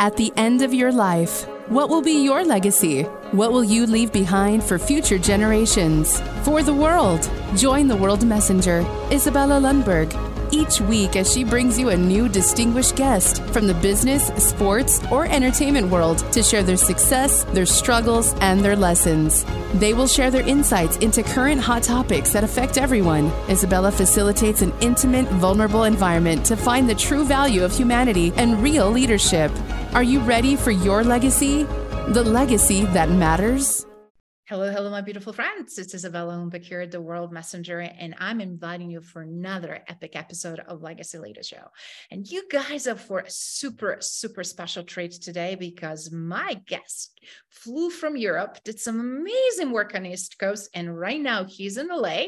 At the end of your life, what will be your legacy? What will you leave behind for future generations? For the world, join the World Messenger, Isabella Lundberg, each week as she brings you a new distinguished guest from the business, sports, or entertainment world to share their success, their struggles, and their lessons. They will share their insights into current hot topics that affect everyone. Isabella facilitates an intimate, vulnerable environment to find the true value of humanity and real leadership. Are you ready for your legacy? The legacy that matters? Hello, hello, my beautiful friends. It's Isabella Umbakir, the World Messenger, and I'm inviting you for another epic episode of Legacy Leader Show. And you guys are for a super, super special treat today because my guest flew from Europe, did some amazing work on East Coast, and right now he's in LA.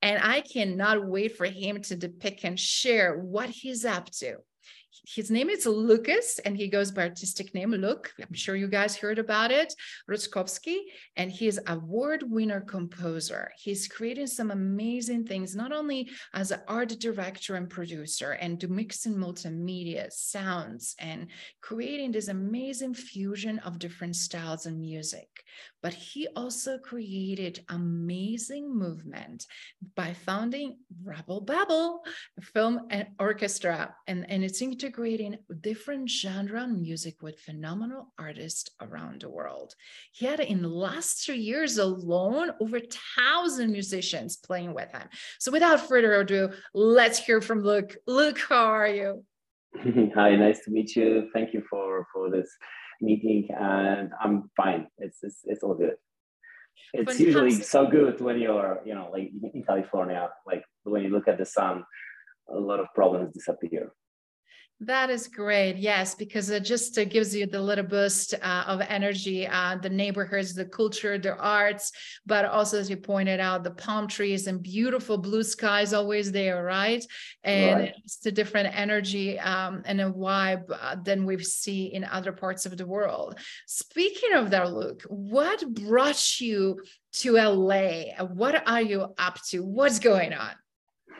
And I cannot wait for him to depict and share what he's up to his name is Lucas, and he goes by artistic name Luke. I'm sure you guys heard about it, Rostkowski, and he is award winner composer. He's creating some amazing things, not only as an art director and producer, and do mixing multimedia sounds and creating this amazing fusion of different styles and music, but he also created amazing movement by founding Rebel Babel Film and Orchestra, and, and it's integrating different genre music with phenomenal artists around the world. He had in the last two years alone over thousand musicians playing with him. So without further ado, let's hear from Luke. Luke, how are you? Hi, nice to meet you. Thank you for for this meeting, and I'm fine. It's it's, it's all good. It's Fantastic. usually so good when you're, you know, like in California, like when you look at the sun, a lot of problems disappear. That is great. Yes, because it just uh, gives you the little boost uh, of energy, uh, the neighborhoods, the culture, the arts, but also, as you pointed out, the palm trees and beautiful blue skies always there, right? And right. it's a different energy um, and a vibe uh, than we see in other parts of the world. Speaking of that, Luke, what brought you to LA? What are you up to? What's going on?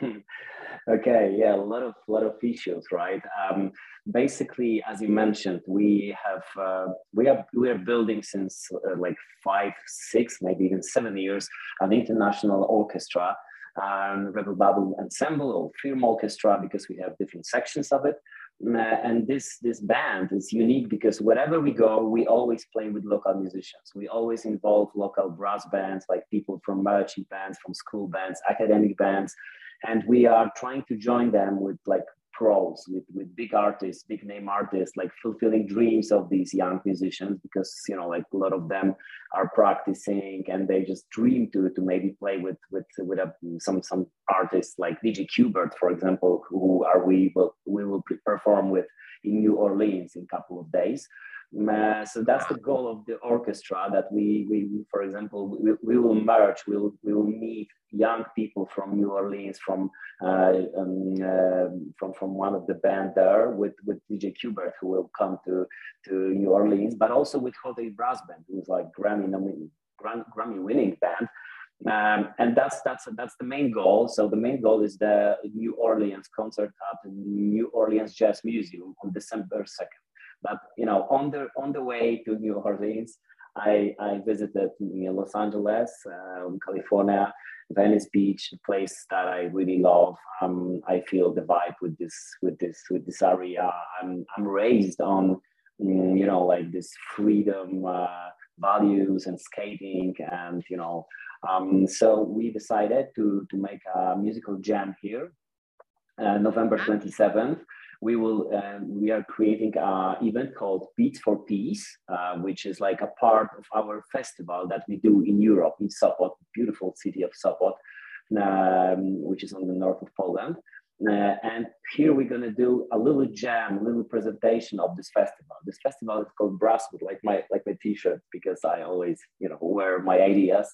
okay yeah a lot of lot of issues right? Um, basically as you mentioned we have uh, we are we are building since uh, like five six maybe even seven years an international orchestra um, rebel babel ensemble or film orchestra because we have different sections of it Uh, and this this band is unique because wherever we go we always play with local musicians. We always involve local brass bands like people from marching bands from school bands academic bands. And we are trying to join them with like pros with, with big artists big name artists like fulfilling dreams of these young musicians because you know like a lot of them are practicing and they just dream to to maybe play with with with a, some some artists like dj qbert for example who are we will we will perform with in new orleans in a couple of days uh, so that's the goal of the orchestra that we, we for example, we, we will merge, we'll, we will meet young people from New Orleans, from uh, um, uh, from from one of the band there with with DJ Qbert, who will come to to New Orleans, but also with Jose Brass Band, who's like Grammy Grammy winning band. Um, and that's that's that's the main goal. So the main goal is the New Orleans concert at the New Orleans Jazz Museum on December second. But you know, on the on the way to New Orleans, I, I visited Los Angeles, uh, California, Venice Beach, a place that I really love. Um, I feel the vibe with this with this with this area. I'm I'm raised on mm, you know like this freedom uh, values and skating and you know um, so we decided to to make a musical jam here, November 27th we will um, we are creating an event called Beats for Peace, uh, which is like a part of our festival that we do in Europe in Sopot, beautiful city of Sopot, um, which is on the north of Poland. Uh, and here we're to do a little jam, a little presentation of this festival. This festival is called Brasswood, like my like my T-shirt, because I always you know wear my ideas.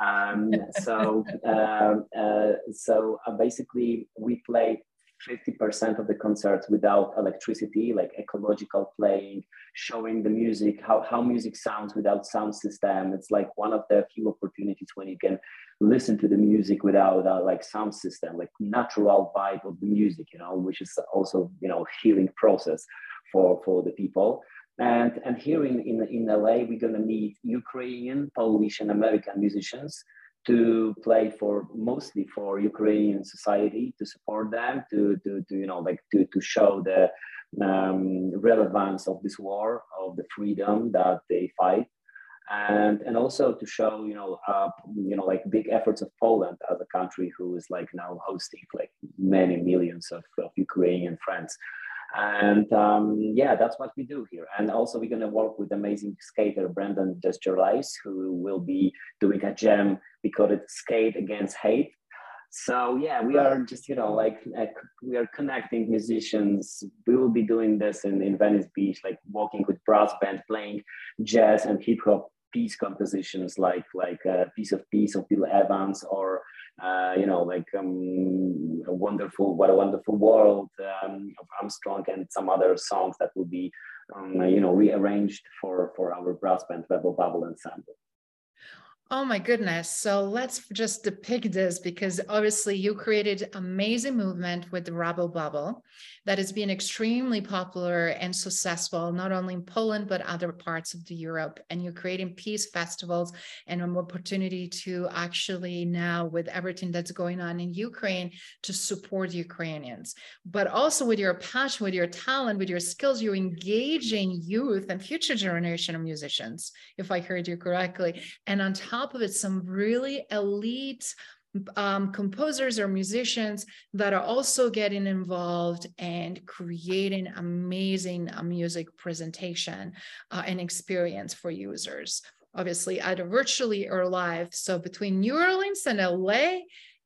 Um, so uh, uh, so uh, basically we play 50% of the concerts without electricity, like ecological playing, showing the music, how, how music sounds without sound system. It's like one of the few opportunities when you can listen to the music without a like sound system, like natural vibe of the music, you know, which is also, you know, healing process for, for the people. And, and here in, in, in LA, we're going to meet Ukrainian, Polish, and American musicians to play for mostly for Ukrainian society to support them to, to, to you know like to, to show the um, relevance of this war of the freedom that they fight. And and also to show you know uh, you know like big efforts of Poland as a country who is like now hosting like many millions of, of Ukrainian friends and um, yeah, that's what we do here. And also, we're going to work with amazing skater Brendan Desjardins, who will be doing a jam. We call it Skate Against Hate. So yeah, we are just you know like uh, we are connecting musicians. We will be doing this in, in Venice Beach, like walking with brass band, playing jazz and hip hop piece compositions, like like a piece of peace of Bill Evans or uh, you know, like um, a wonderful, what a wonderful world um, of Armstrong and some other songs that will be, um, you know, rearranged for for our brass band Rebel Babel ensemble. Oh my goodness. So let's just depict this because obviously you created amazing movement with the Rebel Babel that has been extremely popular and successful, not only in Poland, but other parts of the Europe. And you're creating peace festivals and an opportunity to actually now with everything that's going on in Ukraine to support Ukrainians, but also with your passion, with your talent, with your skills, you're engaging youth and future generation of musicians, if I heard you correctly. And on top top of it some really elite um, composers or musicians that are also getting involved and creating amazing uh, music presentation uh, and experience for users obviously either virtually or live. So between new orleans and la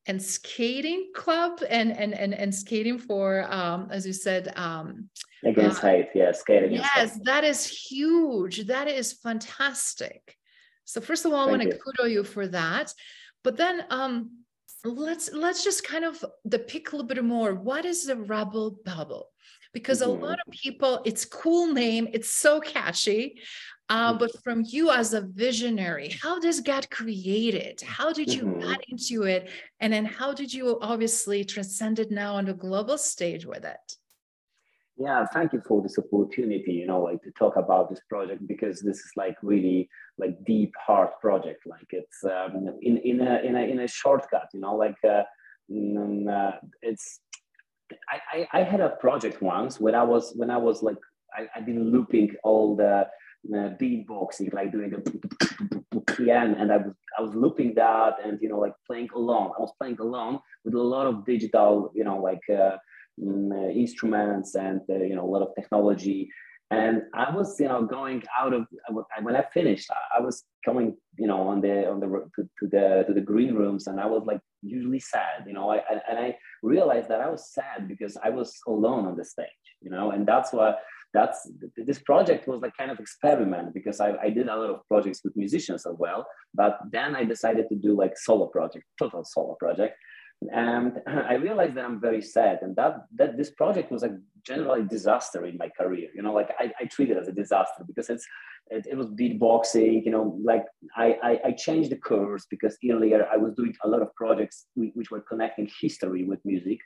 and skating club and and and, and skating for um, as you said um, against uh, hate yeah skating yes that is huge. That is fantastic. So first of all, Thank I want to kudo you for that. But then um, let's let's just kind of depict a little bit more. What is the Rebel Babel? Because mm-hmm. a lot of people, it's cool name, it's so catchy. Uh, mm-hmm. but from you as a visionary, how does God create it? How did you mm-hmm. get into it? And then how did you obviously transcend it now on the global stage with it? Yeah, thank you for this opportunity, you know, like to talk about this project because this is like really like deep heart project. Like it's um, in in a in a in a shortcut, you know, like uh, uh, it's. I, I I had a project once when I was when I was like I, I've been looping all the uh, beatboxing, like doing the yeah, and I was I was looping that and you know like playing alone. I was playing alone with a lot of digital, you know, like. Uh, instruments and uh, you know a lot of technology. And i was you know going out of when i finished i was going you know on the on the to, to the to the green rooms and i was like usually sad you know. I, and i realized that i was sad because i was alone on the stage you know. And that's what that's this project was like kind of experiment because I, I did a lot of projects with musicians as well. But then i decided to do like solo project total solo project and I realized that I'm very sad, and that that this project was a generally disaster in my career. You know, like I, I treat it as a disaster because it's it, it was beatboxing. You know, like I, I, I changed the course because earlier I was doing a lot of projects which were connecting history with music.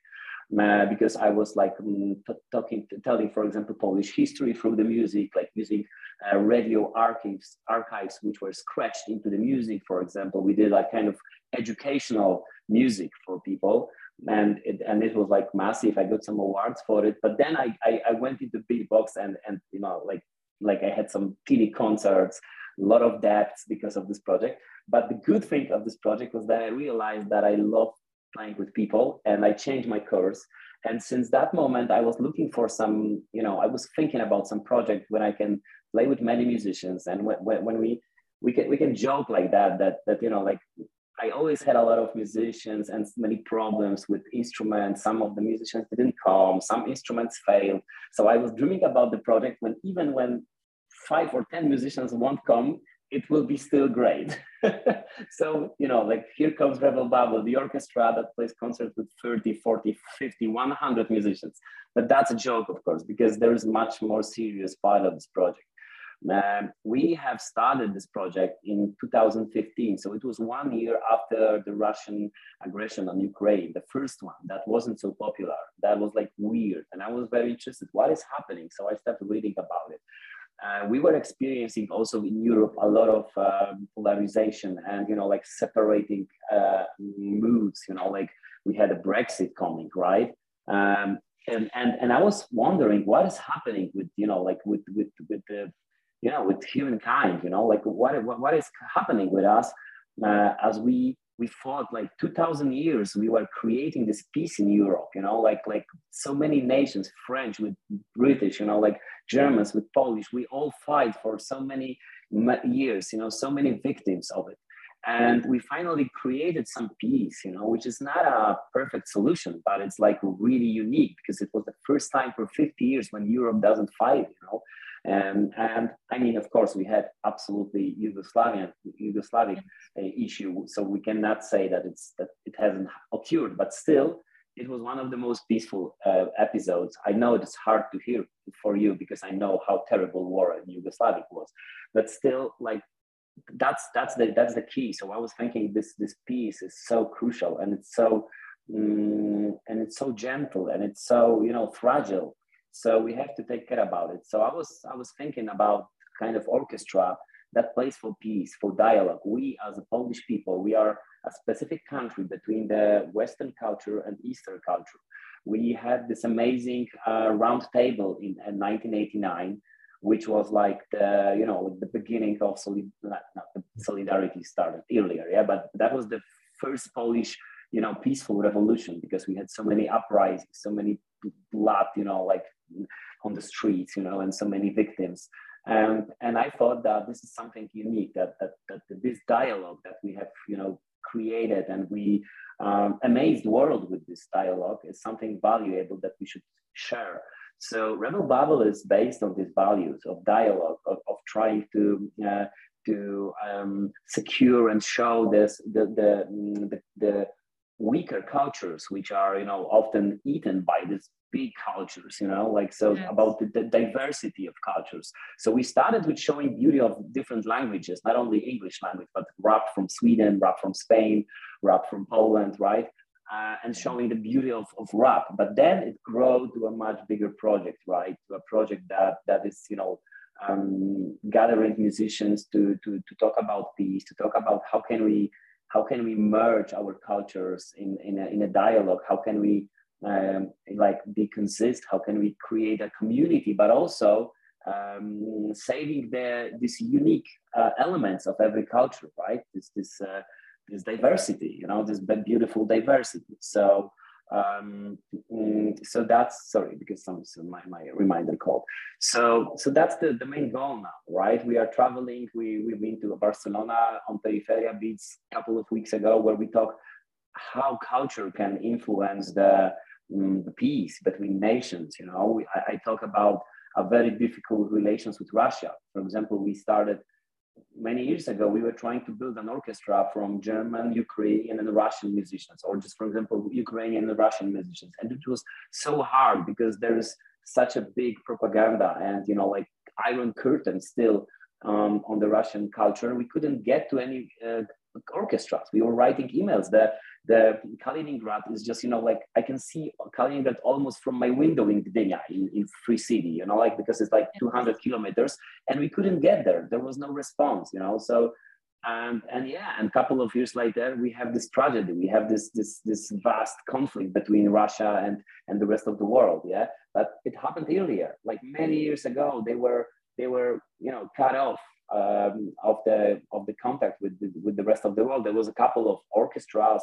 Uh, because I was like mm, t- talking, telling, for example, Polish history through the music, like using uh, radio archives, archives which were scratched into the music. For example, we did like kind of educational music for people. And it, and it was like massive. I got some awards for it. But then i i, I went into beatbox and and you know like like i had some tv concerts a lot of depths because of this project. But the good thing of this project was that i realized that i love playing with people and i changed my course. And since that moment i was looking for some you know i was thinking about some project when i can play with many musicians. And when, when, when we we can we can joke like that that that you know like I always had a lot of musicians and many problems with instruments. Some of the musicians didn't come, some instruments failed. So I was dreaming about the project when even when five or 10 musicians won't come, it will be still great. so, you know, like here comes Rebel Babel, the orchestra that plays concerts with 30, 40, 50, 100 musicians. But that's a joke, of course, because there is much more serious part of this project. Um, we have started this project in 2015. So it was one year after the Russian aggression on Ukraine, the first one that wasn't so popular. That was like weird. And I was very interested, what is happening? So I started reading about it. uh, we were experiencing also in Europe a lot of um, polarization and you know like separating uh, moods. You know, like we had a Brexit coming, right? Um, and and and I was wondering what is happening with you know like with with with the you know with humankind. You know, like what what, what is happening with us uh, as we we fought like 2000 years we were creating this peace in europe you know like like so many nations french with british you know like germans with polish we all fight for so many years you know so many victims of it and we finally created some peace you know which is not a perfect solution but it's like really unique because it was the first time for 50 years when europe doesn't fight you know and, and I mean, of course, we had absolutely Yugoslavian Yugoslavic uh, issue, so we cannot say that it's that it hasn't occurred, but still, it was one of the most peaceful uh, episodes. I know it's hard to hear for you because I know how terrible war in Yugoslavia was, but still, like that's that's the that's the key. So I was thinking this this piece is so crucial and it's so um, and it's so gentle and it's so you know fragile so we have to take care about it. So I was I was thinking about kind of orchestra that plays for peace, for dialogue. We as a Polish people, we are a specific country between the Western culture and Eastern culture. We had this amazing uh, round table in, in 1989 which was like the you know the beginning of solid, not, not solidarity started earlier yeah but that was the first polish you know peaceful revolution because we had so many uprisings so many blood you know like on the streets, you know, and so many victims. And, and I thought that this is something unique that, that, that this dialogue that we have, you know, created and we um, amazed the world with this dialogue is something valuable that we should share. So Rebel Babel is based on these values of dialogue, of, of trying to uh, to um, secure and show this the the, the, the weaker cultures, which are you know often eaten by this big cultures you know like so yes. about the, the, diversity of cultures. So we started with showing beauty of different languages not only english language but rap from sweden rap from spain rap from poland right? Uh, and showing the beauty of, of rap. But then it grew to a much bigger project right? To a project that that is you know um, gathering musicians to, to to talk about peace to talk about how can we how can we merge our cultures in in a, in a dialogue? How can we um, like be consist how can we create a community but also um, saving the this unique uh, elements of every culture right? This this uh, this diversity you know this beautiful diversity. So um, mm, so that's sorry because some my, my reminder called. So so that's the, the main goal now right? We are traveling. We we've been to barcelona on periferia beats a couple of weeks ago where we talk how culture can influence the um, peace between nations. You know, we, I, I, talk about a very difficult relations with Russia. For example, we started many years ago. We were trying to build an orchestra from German, Ukrainian, and Russian musicians, or just for example, Ukrainian and Russian musicians, and it was so hard because there is such a big propaganda and you know like iron curtain still um, on the Russian culture. We couldn't get to any uh, orchestras. We were writing emails. The the Kaliningrad is just you know like I can see Kaliningrad almost from my window in Gdynia in, in Free City. You know like because it's like 200 kilometers, and we couldn't get there. There was no response. You know so. And, and yeah, and a couple of years later, we have this tragedy. We have this this this vast conflict between Russia and and the rest of the world. Yeah, but it happened earlier, like many years ago. They were they were you know cut off um, of the of the contact with the, with the rest of the world. There was a couple of orchestras.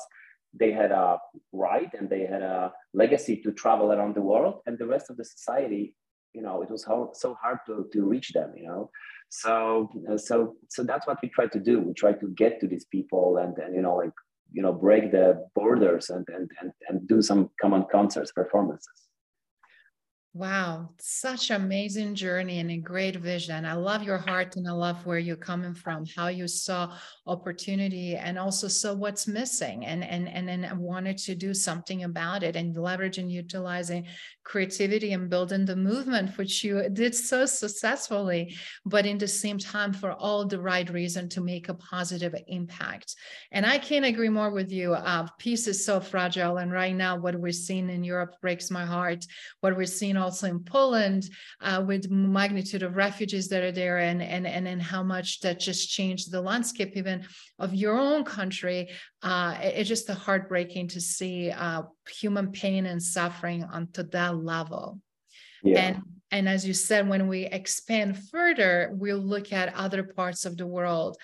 They had a right and they had a legacy to travel around the world, and the rest of the society, you know, it was so, so hard to, to reach them. You know, so so so that's what we try to do. We try to get to these people and and you know like you know break the borders and and and, and do some common concerts performances. Wow, such amazing journey and a great vision. I love your heart and I love where you're coming from, how you saw opportunity and also saw what's missing and and and then wanted to do something about it and leveraging utilizing creativity and building the movement, which you did so successfully, but in the same time for all the right reason to make a positive impact. And I can't agree more with you. Uh, peace is so fragile. And right now, what we're seeing in Europe breaks my heart. What we're seeing also in Poland uh, with magnitude of refugees that are there and, and, and, and how much that just changed the landscape even of your own country. Uh, it's just heartbreaking to see uh, human pain and suffering onto that level. Yeah. And and as you said, when we expand further, we'll look at other parts of the world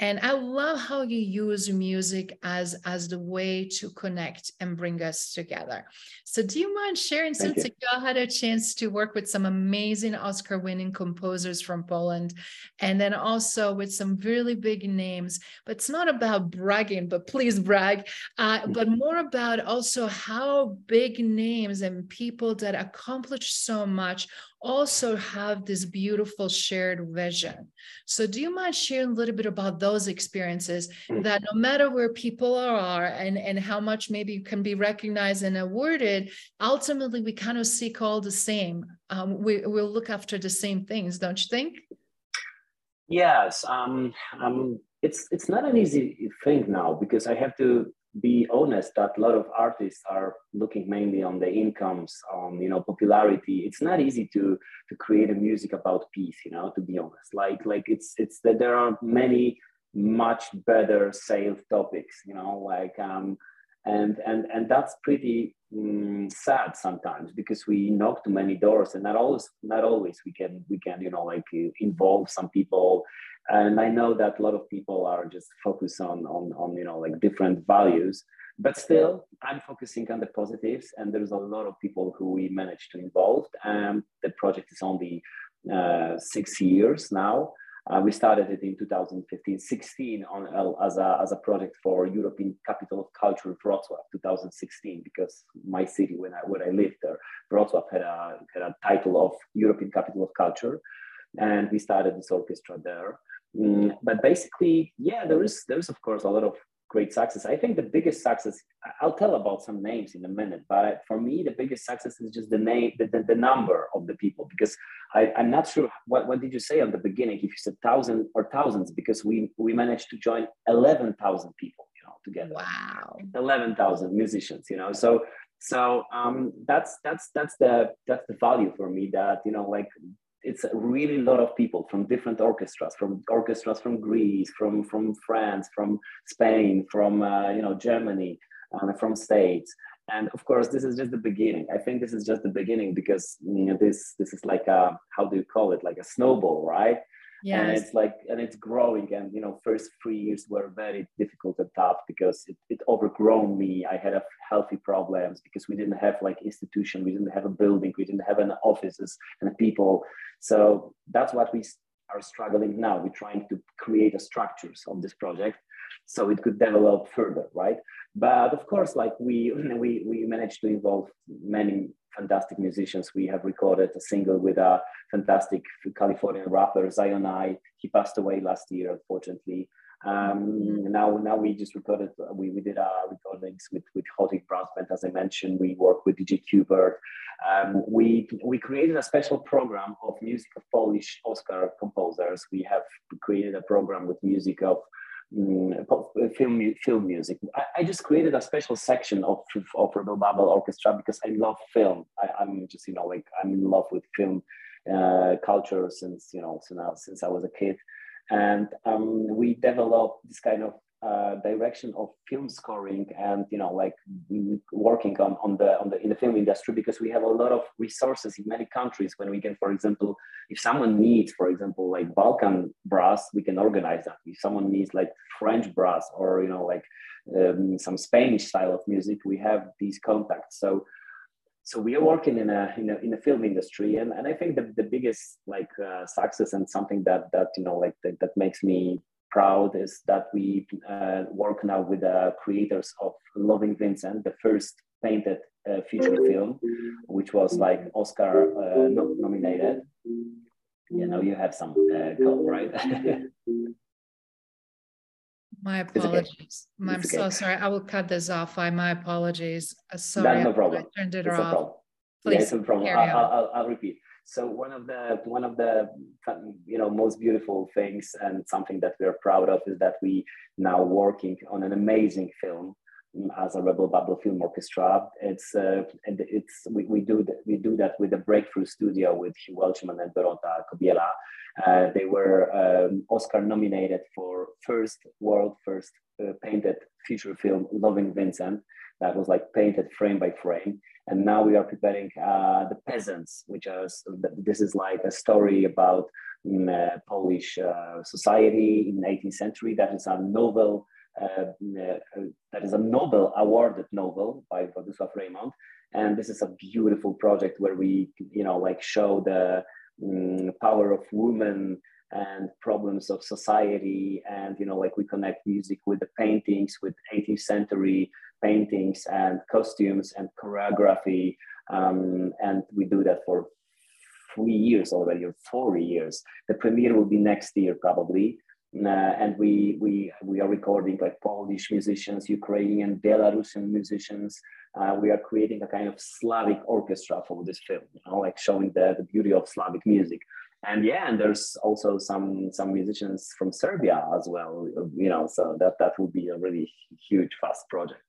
and i love how you use music as as the way to connect and bring us together so do you mind sharing Thank since you. you had a chance to work with some amazing oscar winning composers from poland and then also with some really big names but it's not about bragging but please brag uh, but more about also how big names and people that accomplish so much also have this beautiful shared vision. So, do you mind sharing a little bit about those experiences mm. that no matter where people are and, and how much maybe can be recognized and awarded, ultimately we kind of seek all the same. Um, we will look after the same things, don't you think? Yes. Um, um, it's, it's not an easy thing now because I have to be honest that a lot of artists are looking mainly on the incomes on you know popularity. It's not easy to to create a music about peace you know to be honest. Like like it's it's that there are many much better sales topics you know like um and and and that's pretty um, sad sometimes because we knock too many doors and not always not always we can we can you know like involve some people. And i know that a lot of people are just focused on on on you know like different values but still i'm focusing on the positives and there's a lot of people who we managed to involve. And the project is only uh, six years now uh, we started it in 2015 16 on as, a, as a project for european capital of culture wrocław 2016 because my city when i when i lived there wrocław had a had a title of european capital of culture and we started this orchestra there. Mm, but basically, yeah, there is there is of course a lot of great success. I think the biggest success. I'll tell about some names in a minute, but for me, the biggest success is just the name, the, the, the number of the people. Because I, I'm not sure what, what did you say at the beginning? If you said thousand or thousands, because we we managed to join eleven thousand people, you know, together. Wow. Eleven thousand musicians, you know. So so um, that's that's that's the that's the value for me that you know like it's a really lot of people from different orchestras, from orchestras from Greece, from from France, from Spain, from uh, you know Germany, uh, from States, and of course this is just the beginning. I think this is just the beginning because you know, this this is like a how do you call it like a snowball, right? Yes. and it's like and it's growing and you know first three years were very difficult and tough because it, it overgrown me. I had a healthy problems because we didn't have like institution we didn't have a building we didn't have an offices and people. So that's what we are struggling now. We're trying to create a structures of this project so it could develop further right but of course like we we, we managed to involve many fantastic musicians. We have recorded a single with a fantastic Californian rapper, Zion I. He passed away last year, unfortunately. Um, mm-hmm. now, now we just recorded. We, we did our recordings with with Hot 8 Brass Band, as I mentioned. We work with DJ Qbert. Um, we we created a special program of music of Polish Oscar composers. We have created a program with music of film film music. I, I, just created a special section of of Rebel Babel Orchestra because I love film. I, am just you know like I'm in love with film uh, culture since you know since I, since I was a kid, and um, we developed this kind of uh, direction of film scoring and you know like working on, on the on the in the film industry because we have a lot of resources in many countries when we can for example if someone needs for example like balkan brass we can organize that. If someone needs like french brass or you know like um, some spanish style of music we have these contacts. So so we are working in a in a, in a film industry and, and i think the, the biggest like uh, success and something that that you know like that, that makes me proud is that we uh, work now with the creators of Loving Vincent, the first painted uh, feature film, which was like Oscar uh, nominated. You know, you have some uh, call, right? my apologies. Okay. I'm so sorry. I will cut this off. I my apologies. Uh, sorry, no problem. I turned it off. Please, yeah, no problem. I'll, I'll, I'll, repeat. So one of the one of the you know most beautiful things and something that we're proud of is that we now working on an amazing film as a Rebel Babel Film Orchestra. It's uh, and it's we, we do that we do that with the Breakthrough Studio with Hugh Welchman and Dorota Kobiela. Uh, they were um, Oscar nominated for first world first uh, painted feature film Loving Vincent. That was like painted frame by frame. And now we are preparing uh, the peasants, which is this is like a story about um, Polish uh, society in 18th century. That is a novel uh, that is a Nobel awarded novel by Władysław Reymont. And this is a beautiful project where we, you know, like show the um, power of women and problems of society and you know like we connect music with the paintings with 18th century paintings and costumes and choreography um, and we do that for three years already or four years the premiere will be next year probably uh, and we we we are recording like Polish musicians, Ukrainian, Belarusian musicians. Uh, we are creating a kind of Slavic orchestra for this film, you know, like showing the, the beauty of Slavic music. And yeah, and there's also some some musicians from Serbia as well, you know. So that that will be a really huge, fast project.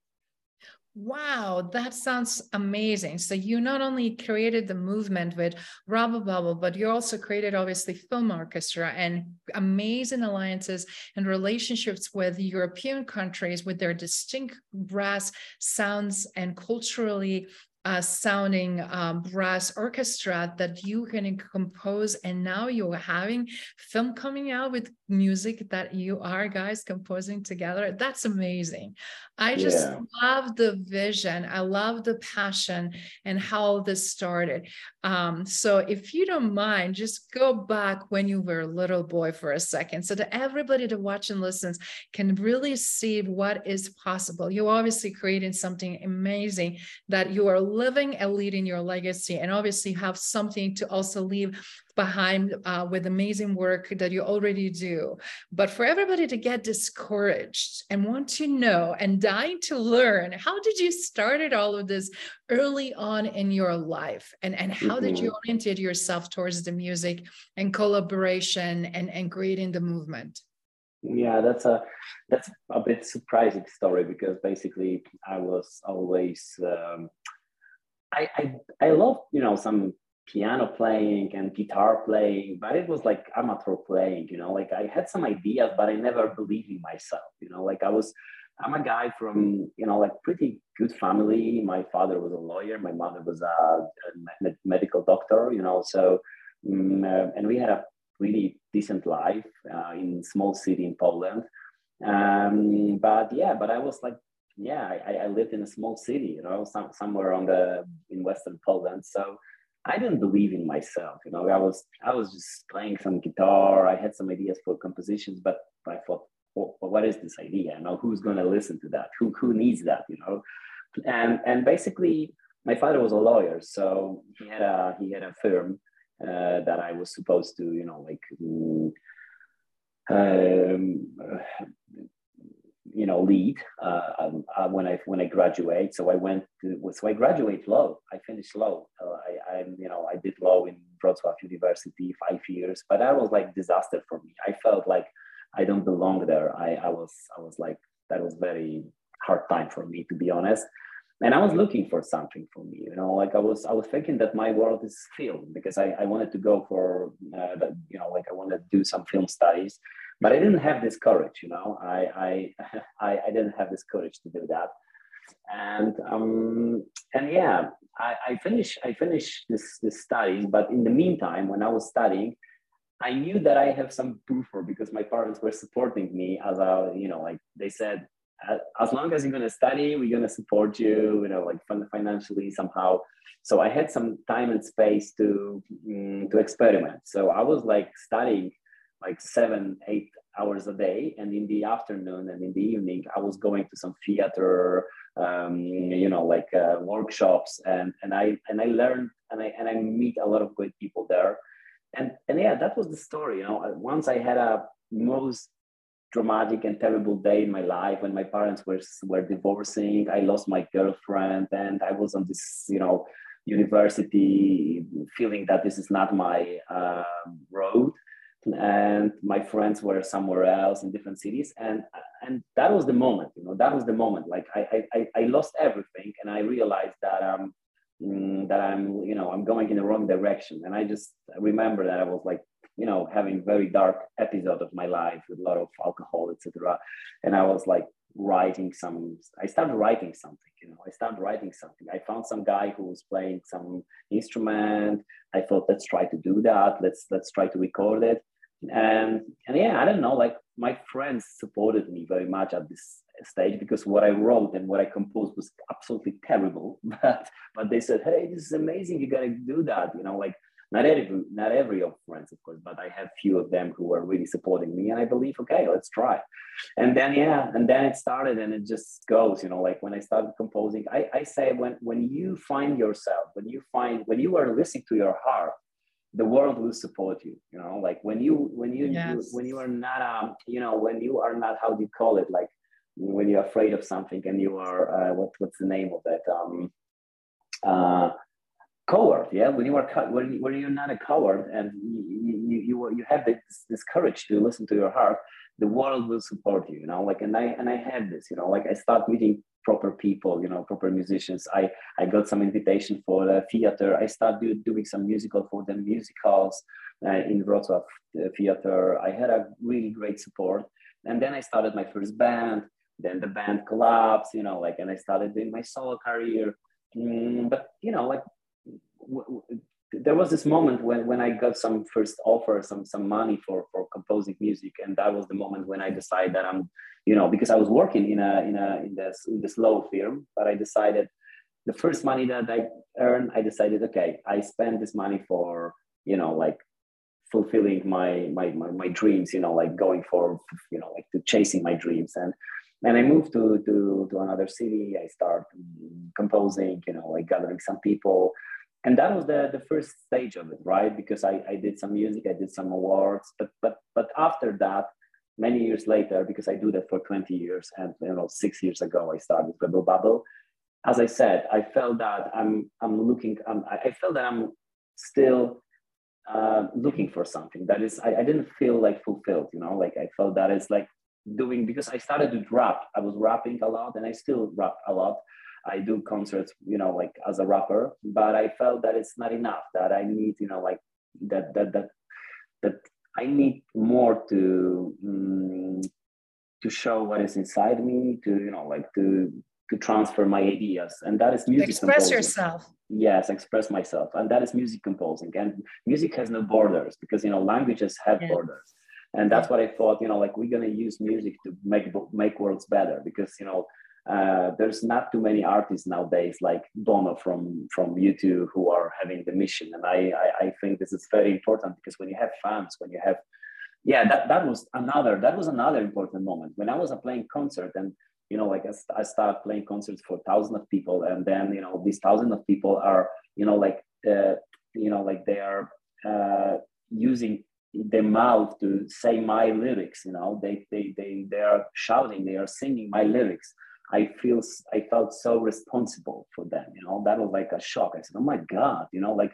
Wow, that sounds amazing. So you not only created the movement with Rebel Babel, but you also created obviously film orchestra and amazing alliances and relationships with European countries with their distinct brass sounds and culturally uh, sounding um, brass orchestra that you can compose and now you're having film coming out with music that you are guys composing together. That's amazing. I just yeah. love the vision. I love the passion and how this started. Um, so if you don't mind just go back when you were a little boy for a second so that everybody that watch and listens can really see what is possible. You're obviously creating something amazing that you are living and leading your legacy and obviously have something to also leave behind uh, with amazing work that you already do. But for everybody to get discouraged and want to know and dying to learn, how did you started all of this early on in your life? And, and how did you mm-hmm. orientate yourself towards the music and collaboration and, and creating the movement? Yeah, that's a that's a bit surprising story because basically I was always um, I, I I love you know some piano playing and guitar playing, but it was like amateur playing, you know, like I had some ideas, but I never believed in myself, you know, like I was, I'm a guy from, you know, like pretty good family. My father was a lawyer. My mother was a, a medical doctor, you know, so, um, and we had a really decent life uh, in small city in Poland. Um, but yeah, but I was like, yeah, I, I lived in a small city, you know, some, somewhere on the, in Western Poland. So, I didn't believe in myself. You know, I was I was just playing some guitar. I had some ideas for compositions, but I thought, well, what is this idea? You know, who's going to listen to that? Who who needs that? You know, and and basically, my father was a lawyer, so he had a he had a firm uh, that I was supposed to, you know, like. Um, you know lead uh, um, uh, when I when I graduate. So I went to, so I graduate law. I finished law. Uh, I, I you know I did law in Wrocław University five years, but that was like disaster for me. I felt like I don't belong there. I, I was I was like that was very hard time for me to be honest. And I was looking for something for me, you know, like I was I was thinking that my world is film because I, I wanted to go for uh, you know like I wanted to do some film studies but I didn't have this courage, you know. I I I, didn't have this courage to do that, and um and yeah, I, I finished I finished this this studies, but in the meantime, when I was studying, I knew that I have some buffer because my parents were supporting me as a you know like they said as long as you're going to study we're going to support you you know like financially somehow. So i had some time and space to um, to experiment. So i was like studying like seven, eight hours a day. And in the afternoon and in the evening, I was going to some theater, um, you know, like uh, workshops, and and I and I learned and I and I meet a lot of great people there. And and yeah, that was the story. You know, once I had a most dramatic and terrible day in my life when my parents were were divorcing. I lost my girlfriend, and I was on this, you know, university, feeling that this is not my uh, road. And my friends were somewhere else in different cities, and and that was the moment. You know, that was the moment. Like I I, I lost everything, and I realized that um mm, that I'm you know I'm going in the wrong direction. And I just remember that I was like you know having very dark episode of my life with a lot of alcohol, etc. And I was like writing some i started writing something you know i started writing something i found some guy who was playing some instrument i thought let's try to do that let's let's try to record it and and yeah i don't know like my friends supported me very much at this stage because what i wrote and what i composed was absolutely terrible but but they said hey this is amazing you gotta do that you know like not every not every of friends of course but i have few of them who are really supporting me and i believe okay let's try. And then yeah and then it started and it just goes you know like when i started composing i, I say when when you find yourself when you find when you are listening to your heart the world will support you you know like when you when you, yes. you when you are not um you know when you are not how do you call it? Like when you're afraid of something and you are uh, what what's the name of that? Um uh coward yeah? When you are when, when you're not a coward and you you, you, you have this, this courage to listen to your heart the world will support you you know? Like and i and i had this you know? Like i start meeting proper people you know proper musicians. I i got some invitation for the theater. I started do, doing some musical for the musicals uh, in wrocław the theater. I had a really great support. And then i started my first band then the band collapsed you know? Like and i started doing my solo career. Mm, but you know like there was this moment when, when I got some first offer, some some money for for composing music, and that was the moment when I decided that I'm, you know, because I was working in a in a in this in this low firm, but I decided the first money that I earned, I decided, okay, I spend this money for you know like fulfilling my my my, my dreams, you know, like going for you know like to chasing my dreams and and I moved to, to, to another city. I start composing, you know, like gathering some people, and that was the, the first stage of it right? Because I, I did some music i did some awards but but but after that many years later because i do that for 20 years and you know six years ago i started rebel babel Babel. as i said i felt that i'm i'm looking I'm, i felt that i'm still uh, looking for something that is I, I didn't feel like fulfilled you know? Like i felt that it's like doing because i started to rap. I was rapping a lot and i still rap a lot I do concerts, you know, like as a rapper, but I felt that it's not enough. That I need, you know, like that that that that I need more to um, to show what is inside me, to you know, like to to transfer my ideas, and that is music. Express composing. yourself. Yes, express myself, and that is music composing. And music has no borders because you know languages have yeah. borders and that's what I thought. You know, like we're gonna use music to make make worlds better because you know uh, there's not too many artists nowadays like Bono from from U2 who are having the mission, and I, I, I think this is very important because when you have fans, when you have yeah, that, that was another that was another important moment. When I was playing concert and you know like I, I started playing concerts for thousands of people and then you know these thousands of people are you know like uh, you know like they are uh, using their mouth to say my lyrics you know. They they they they are shouting they are singing my lyrics I feel I felt so responsible for them. You know, that was like a shock. I said, "Oh my God!" You know, like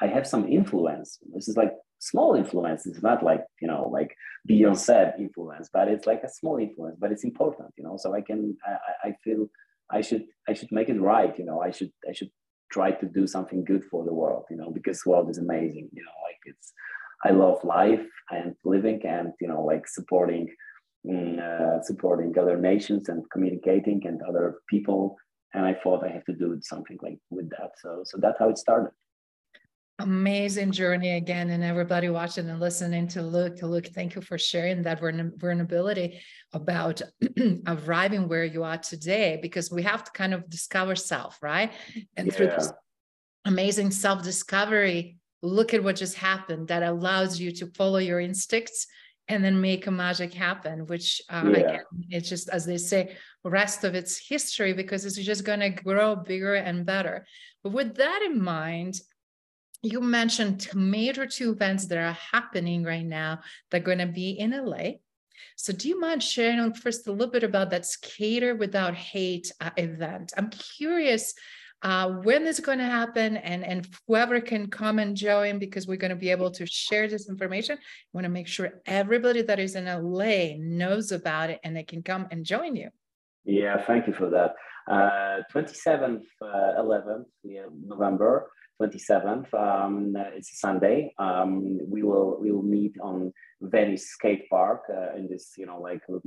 I have some influence. This is like small influence. It's not like you know, like Beyonce influence, but it's like a small influence. But it's important. You know, so I can. I, I feel I should. I should make it right. You know, I should. I should try to do something good for the world. You know, because world is amazing. You know, like it's. I love life and living, and you know, like supporting uh, supporting other nations and communicating and other people. And I thought I have to do something like with that. So so that's how it started. Amazing journey again, and everybody watching and listening to Luke. Luke, thank you for sharing that vulnerability about arriving where you are today, because we have to kind of discover self, right? And yeah. through this amazing self discovery, look at what just happened that allows you to follow your instincts and then make a magic happen which uh, yeah. again it's just as they say rest of its history because it's just going to grow bigger and better. But with that in mind you mentioned major two events that are happening right now that are going to be in la so do you mind sharing first a little bit about that skater without hate uh, event? I'm curious uh, when it's going to happen, and and whoever can come and join because we're going to be able to share this information. I want to make sure everybody that is in LA knows about it and they can come and join you. Yeah, thank you for that. Uh, 27th, uh, 11th yeah, November, 27th. Um, it's a Sunday. Um, we will we will meet on Venice Skate Park uh, in this you know like um,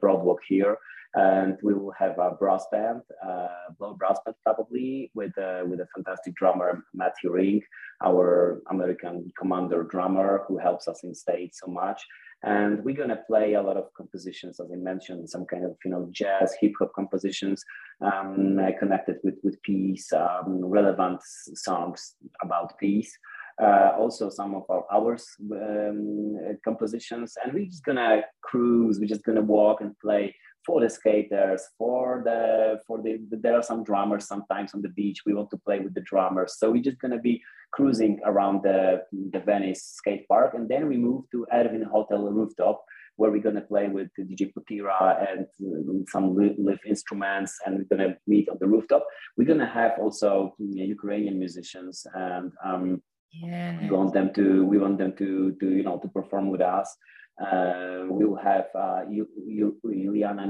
Broadwalk here, and we will have a brass band, uh, blow brass band probably with uh, with a fantastic drummer Matthew Ring, our American commander drummer who helps us in state so much. And we're gonna play a lot of compositions, as I mentioned, some kind of you know jazz, hip hop compositions um, connected with with peace, um, relevant songs about peace. Uh, also some of our hours um, compositions, and we're just gonna cruise. We're just gonna walk and play for the skaters, for the for the there are some drummers sometimes on the beach. We want to play with the drummers, so we're just gonna be cruising around the the Venice skate park, and then we move to Erwin Hotel rooftop where we're gonna play with the DJ Putira and uh, some live instruments, and we're gonna meet on the rooftop. We're gonna have also Ukrainian musicians, and um, yeah, we want them to we want them to to you know to perform with us. Uh, we will have uh,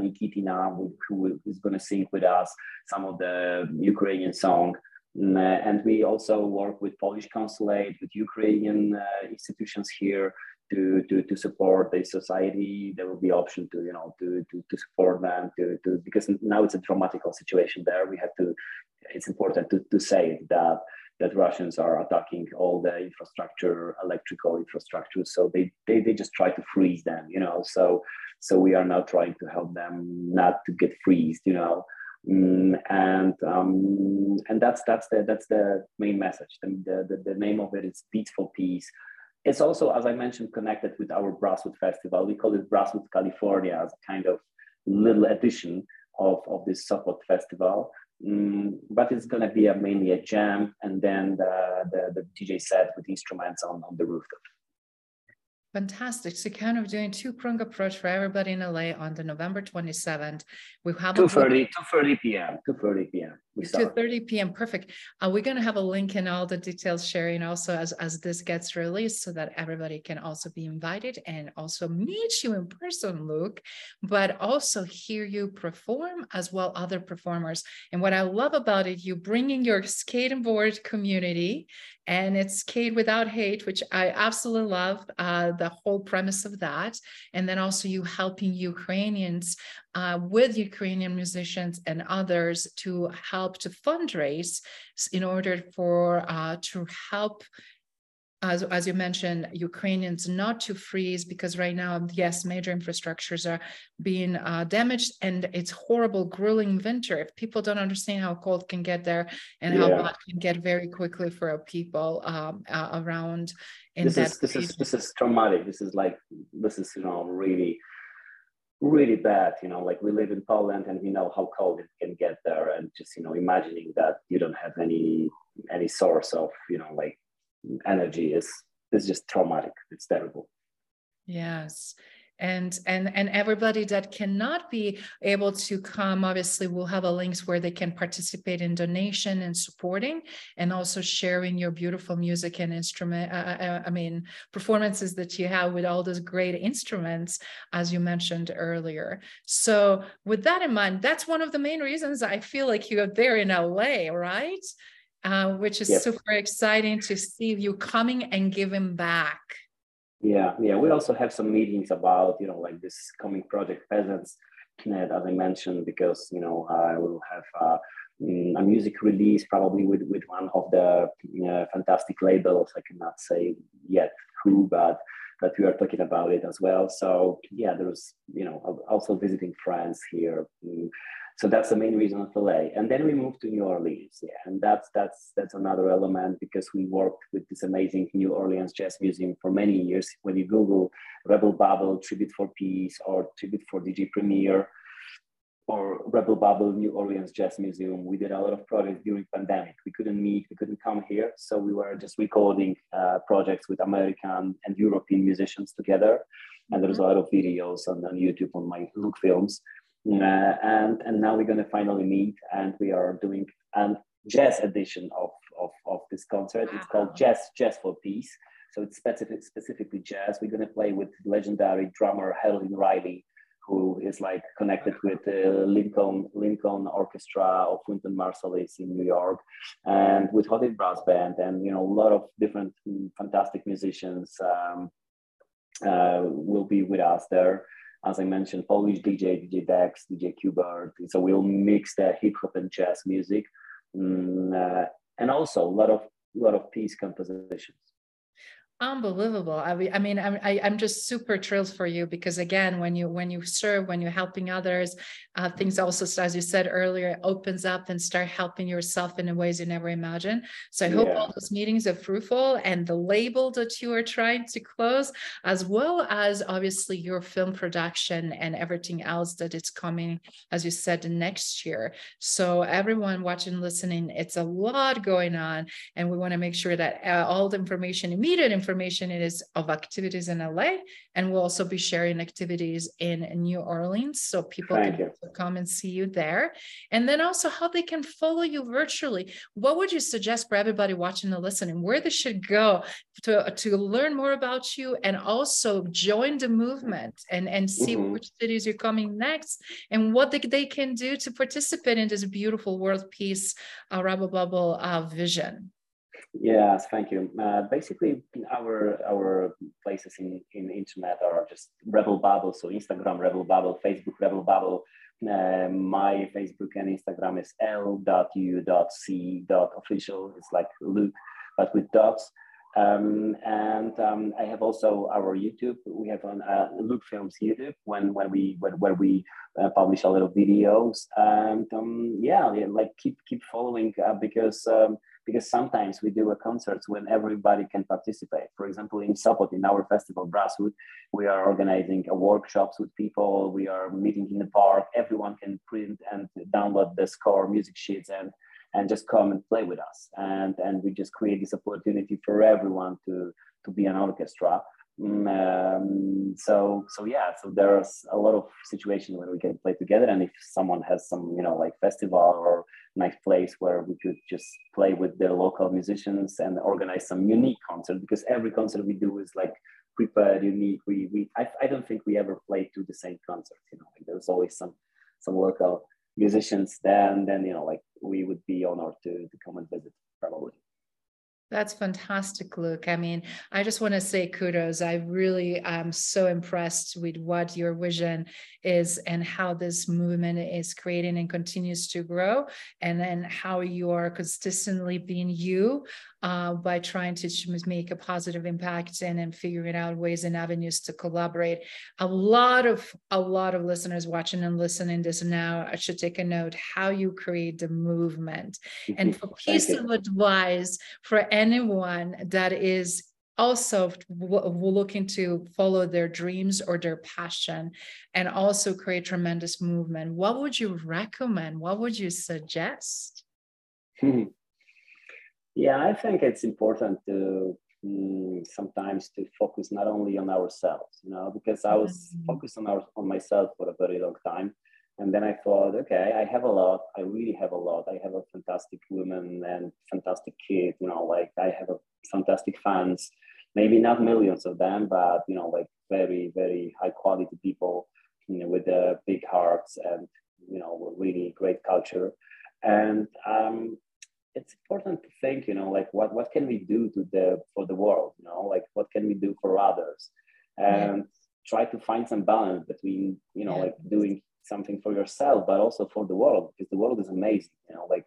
Nikitina, who is going to sing with us some of the Ukrainian song. Mm, and we also work with Polish consulate, with Ukrainian uh, institutions here to, to, to support the society. There will be option to, you know, to, to, to support them to, to, because now it's a dramatical situation there. We have to, it's important to, to say that that Russians are attacking all the infrastructure, electrical infrastructure. So they, they, they just try to freeze them, you know. So so we are now trying to help them not to get freezed, you know. Mm, and um, and that's that's the that's the main message. The, the, the name of it is Beats for Peace. It's also, as I mentioned, connected with our Brasswood Festival. We call it Brasswood California as a kind of little addition of, of this support festival. Mm, but it's going to be a, mainly a jam and then the, the, the DJ set with instruments on, on the rooftop. Fantastic. So kind of doing two prong approach for everybody in LA on the November 27th. We have 2.30, 2.30 p.m. 2.30 p.m. 2.30 p.m. Perfect. Uh, we're going to have a link in all the details sharing also as, as this gets released so that everybody can also be invited and also meet you in person, Luke, but also hear you perform as well other performers. And what I love about it, you bringing your skating board community and it's skate without hate which i absolutely love uh, the whole premise of that and then also you helping ukrainians uh, with ukrainian musicians and others to help to fundraise in order for uh, to help as, as you mentioned, Ukrainians not to freeze because right now, yes, major infrastructures are being uh, damaged and it's horrible, grueling winter. If people don't understand how cold can get there and yeah. how bad can get very quickly for people um, uh, around in this that is, this is this is traumatic. This is like this is you know really really bad you know like we live in poland and we know how cold it can get there and just you know imagining that you don't have any any source of you know like energy is is just traumatic. It's terrible. Yes and and and everybody that cannot be able to come obviously we'll have a links where they can participate in donation and supporting and also sharing your beautiful music and instrument uh, uh, uh, i mean performances that you have with all those great instruments as you mentioned earlier. So with that in mind that's one of the main reasons i feel like you're there in la right? Uh, which is super exciting to see you coming and giving back. Yeah, yeah. We also have some meetings about, you know, like this coming project Peasants, as I mentioned, because, you know, I will have uh, mm, a music release probably with, with one of the uh, fantastic labels. I cannot say yet who, but but we are talking about it as well. So yeah, there's you know also visiting friends here. So that's the main reason of LA. And then we moved to New Orleans. Yeah, and that's that's that's another element because we worked with this amazing New Orleans Jazz Museum for many years. When you Google Rebel Babel Tribute for Peace or Tribute for DJ Premier or Rebel Babel New Orleans Jazz Museum, we did a lot of projects during pandemic. We couldn't meet, we couldn't come here, so we were just recording uh, projects with American and European musicians together. And there's a lot of videos on, on YouTube on my Look Films uh, and and now we're going to finally meet and we are doing a jazz edition of, of, of this concert. Wow. It's called Jazz Jazz for Peace. So it's specific, specifically jazz. We're going to play with legendary drummer Herlin Riley, who is like connected with uh, Lincoln Lincoln Orchestra of Wynton Marsalis in New York, and with Hot Brass Band, and you know a lot of different mm, fantastic musicians um, uh, will be with us there. As I mentioned, Polish DJ, DJ Dex, DJ Qbert. So we'll mix the hip hop and jazz music, mm, uh, and also a lot of a lot of piece compositions unbelievable. I, I mean I'm, I, am i am just super thrilled for you because again when you when you serve when you're helping others uh, things also as you said earlier opens up and start helping yourself in ways you never imagined. So i hope yeah. all those meetings are fruitful and the label that you are trying to close as well as obviously your film production and everything else that it's coming as you said next year. So everyone watching listening it's a lot going on and we want to make sure that uh, all the information immediate information information it is of activities in LA, and we'll also be sharing activities in New Orleans, so people Thank can come and see you there. And then also how they can follow you virtually. What would you suggest for everybody watching and listening, where they should go to, to learn more about you and also join the movement and, and see mm-hmm. which cities you're coming next and what they, they can do to participate in this beautiful world peace uh, Rebel Babel uh, vision? Yes, thank you. Uh, basically, our our places in in internet are just Rebel Babel. So Instagram Rebel Babel, Facebook Rebel Babel. Uh, my Facebook and Instagram is l.u.c.official. It's like Luke, but with dots. Um, and um, I have also our YouTube. We have on uh, Luke Films YouTube when when we when, where we uh, publish a lot of videos. And um, yeah, like keep keep following uh, because um, because sometimes we do a concerts when everybody can participate. For example, in Sopot, in our festival, Brasswood, we are organizing workshops with people. We are meeting in the park. Everyone can print and download the score music sheets and and just come and play with us. And and we just create this opportunity for everyone to to be an orchestra. Mm, um, so so yeah so there's a lot of situations where we can play together. And if someone has some you know like festival or nice place where we could just play with the local musicians and organize some unique concert because every concert we do is like prepared unique. We we I, I don't think we ever play to the same concert you know like there's always some some local musicians there and then you know like we would be honored to to come and visit probably that's fantastic, Luke. I mean, I just want to say kudos. I really am so impressed with what your vision is and how this movement is creating and continues to grow, and then how you are consistently being you uh, by trying to make a positive impact and, and figuring out ways and avenues to collaborate. A lot of a lot of listeners watching and listening this now I should take a note how you create the movement. And for piece of advice for anyone that is also looking to follow their dreams or their passion and also create tremendous movement what would you recommend? What would you suggest Yeah, I think it's important to mm, sometimes to focus not only on ourselves, you know, because I was mm-hmm. focused on our on myself for a very long time. And then I thought, okay, I have a lot. I really have a lot. I have a fantastic woman and fantastic kid, you know, like I have a fantastic fans, maybe not millions of them, but you know, like very, very high quality people, you know, with uh, big hearts and you know, really great culture. And um, it's important to think you know like what what can we do to the for the world you know like what can we do for others and yeah. try to find some balance between you know yeah. like doing something for yourself but also for the world because the world is amazing you know like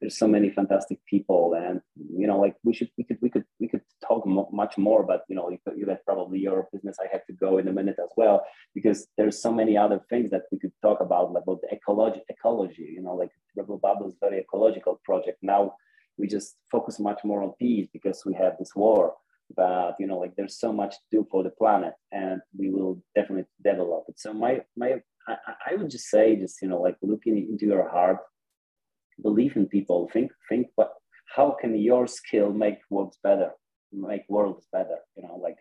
there's so many fantastic people and you know like we should we could we could we could talk mo- much more but you know you, you have probably your business i have to go in a minute as well because there's so many other things that we could talk about like about the ecology ecology you know like rebel babel is very ecological project. Now we just focus much more on peace because we have this war but you know like there's so much to do for the planet and we will definitely develop it. So my my I, I would just say just you know like looking into your heart believe in people think think what how can your skill make worlds better make worlds better you know like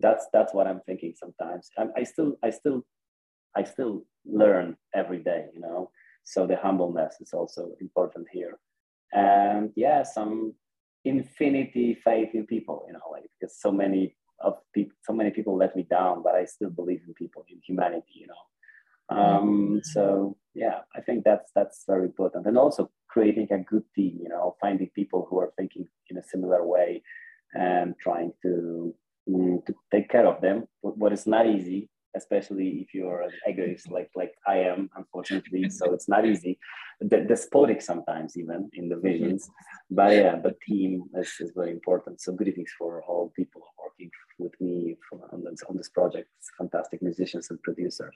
that's that's what i'm thinking sometimes I, I still i still i still learn every day you know so the humbleness is also important here and yeah, some infinity faith in people. You know, like because so many of people, so many people let me down, but I still believe in people, in humanity. You know. Um, mm-hmm. so yeah, I think that's that's very important, and also creating a good team. You know, finding people who are thinking in a similar way and trying to mm, to take care of them. What is not easy, especially if you're an egoist like like I am, unfortunately. so it's not easy. Despotic sometimes even in the visions. But yeah, but team is, is very important. So greetings for all people working with me on this, on this project. Fantastic musicians and producers.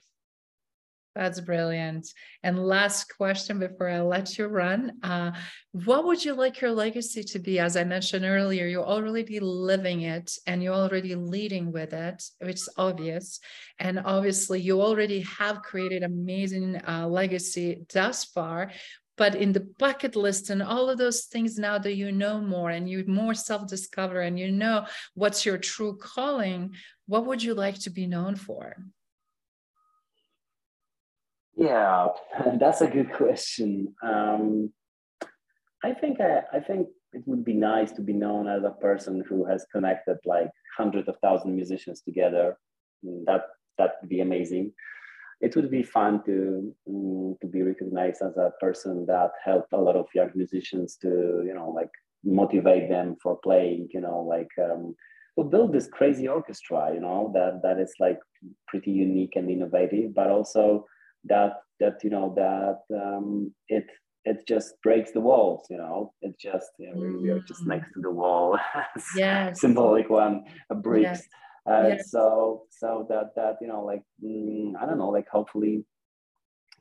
That's brilliant. And last question before I let you run. Uh, what would you like your legacy to be? As I mentioned earlier, you're already be living it and you're already leading with it, which is obvious. And obviously, you already have created amazing uh, legacy thus far. But in the bucket list and all of those things now that you know more and you more self discover and you know what's your true calling, what would you like to be known for? Yeah, that's a good question. Um, I think I, I think it would be nice to be known as a person who has connected like hundreds of thousand musicians together. Mm, that that would be amazing. It would be fun to um, to be recognized as a person that helped a lot of young musicians to you know like motivate them for playing. You know like um, to build this crazy orchestra. You know that that is like pretty unique and innovative, but also that that you know that um, it it just breaks the walls you know it just you know, mm. we are just mm. next to the wall yes. symbolic one a bricks yes. Uh, yes. so so that that you know like mm, i don't know like hopefully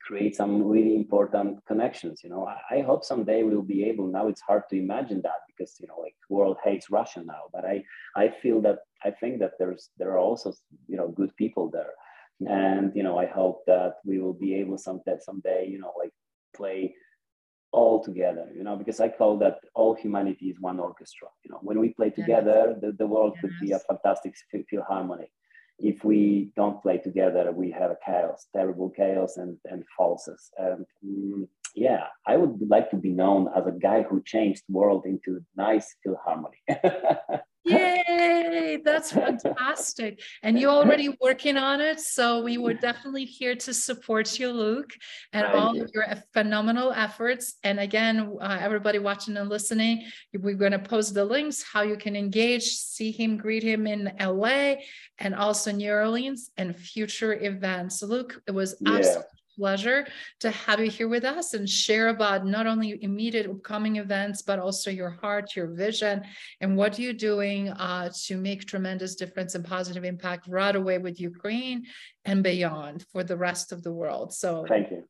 create some really important connections you know I, I, hope someday we'll be able now it's hard to imagine that because you know like world hates russia now but i i feel that i think that there's there are also you know good people there and you know i hope that we will be able someday someday you know like play all together you know because i call that all humanity is one orchestra you know when we play together yes. the, the world yes. could be a fantastic philharmonic if we don't play together we have a chaos terrible chaos and and falses and mm, yeah i would like to be known as a guy who changed the world into nice philharmony Yay, that's fantastic. And you're already working on it. So we were definitely here to support you, Luke, and Thank all you. your phenomenal efforts. And again, uh, everybody watching and listening, we're going to post the links how you can engage, see him, greet him in LA and also New Orleans and future events. Luke, it was yeah. absolutely pleasure to have you here with us and share about not only immediate upcoming events, but also your heart, your vision, and what you're doing uh, to make tremendous difference and positive impact right away with Ukraine and beyond for the rest of the world. So thank you.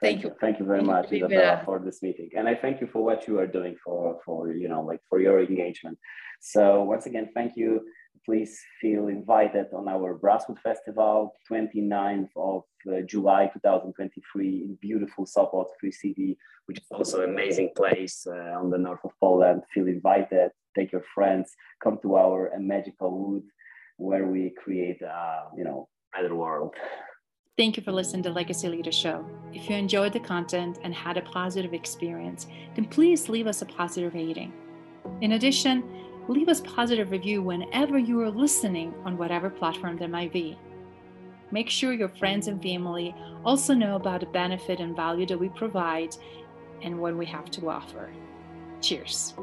Thank, thank you. Thank you very thank much, Isabella, for this meeting. And I thank you for what you are doing for, for, you know, like for your engagement. So once again, thank you please feel invited on our Brasswood Festival, 29th of uh, July 2023 in beautiful Sopot, Free City, which is also an amazing place uh, on the north of Poland. Feel invited, take your friends, come to our uh, magical wood where we create a uh, you know better world. Thank you for listening to Legacy Leader Show. If you enjoyed the content and had a positive experience, then please leave us a positive rating. In addition, leave us positive review whenever you are listening on whatever platform there might be. Make sure your friends and family also know about the benefit and value that we provide and what we have to offer. Cheers.